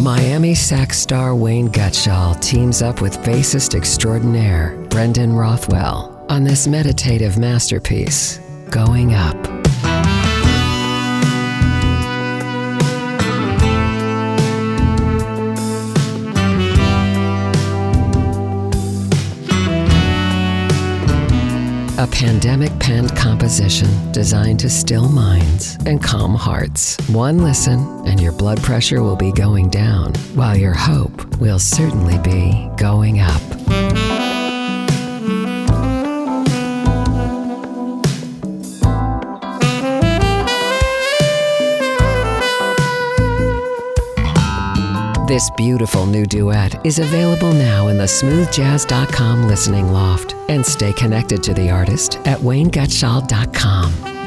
Miami sax star Wayne Gutshall teams up with bassist extraordinaire Brendan Rothwell on this meditative masterpiece, Going Up. A pandemic penned composition designed to still minds and calm hearts. One listen, and your blood pressure will be going down, while your hope will certainly be going up. This beautiful new duet is available now in the smoothjazz.com listening loft and stay connected to the artist at waynegutshall.com.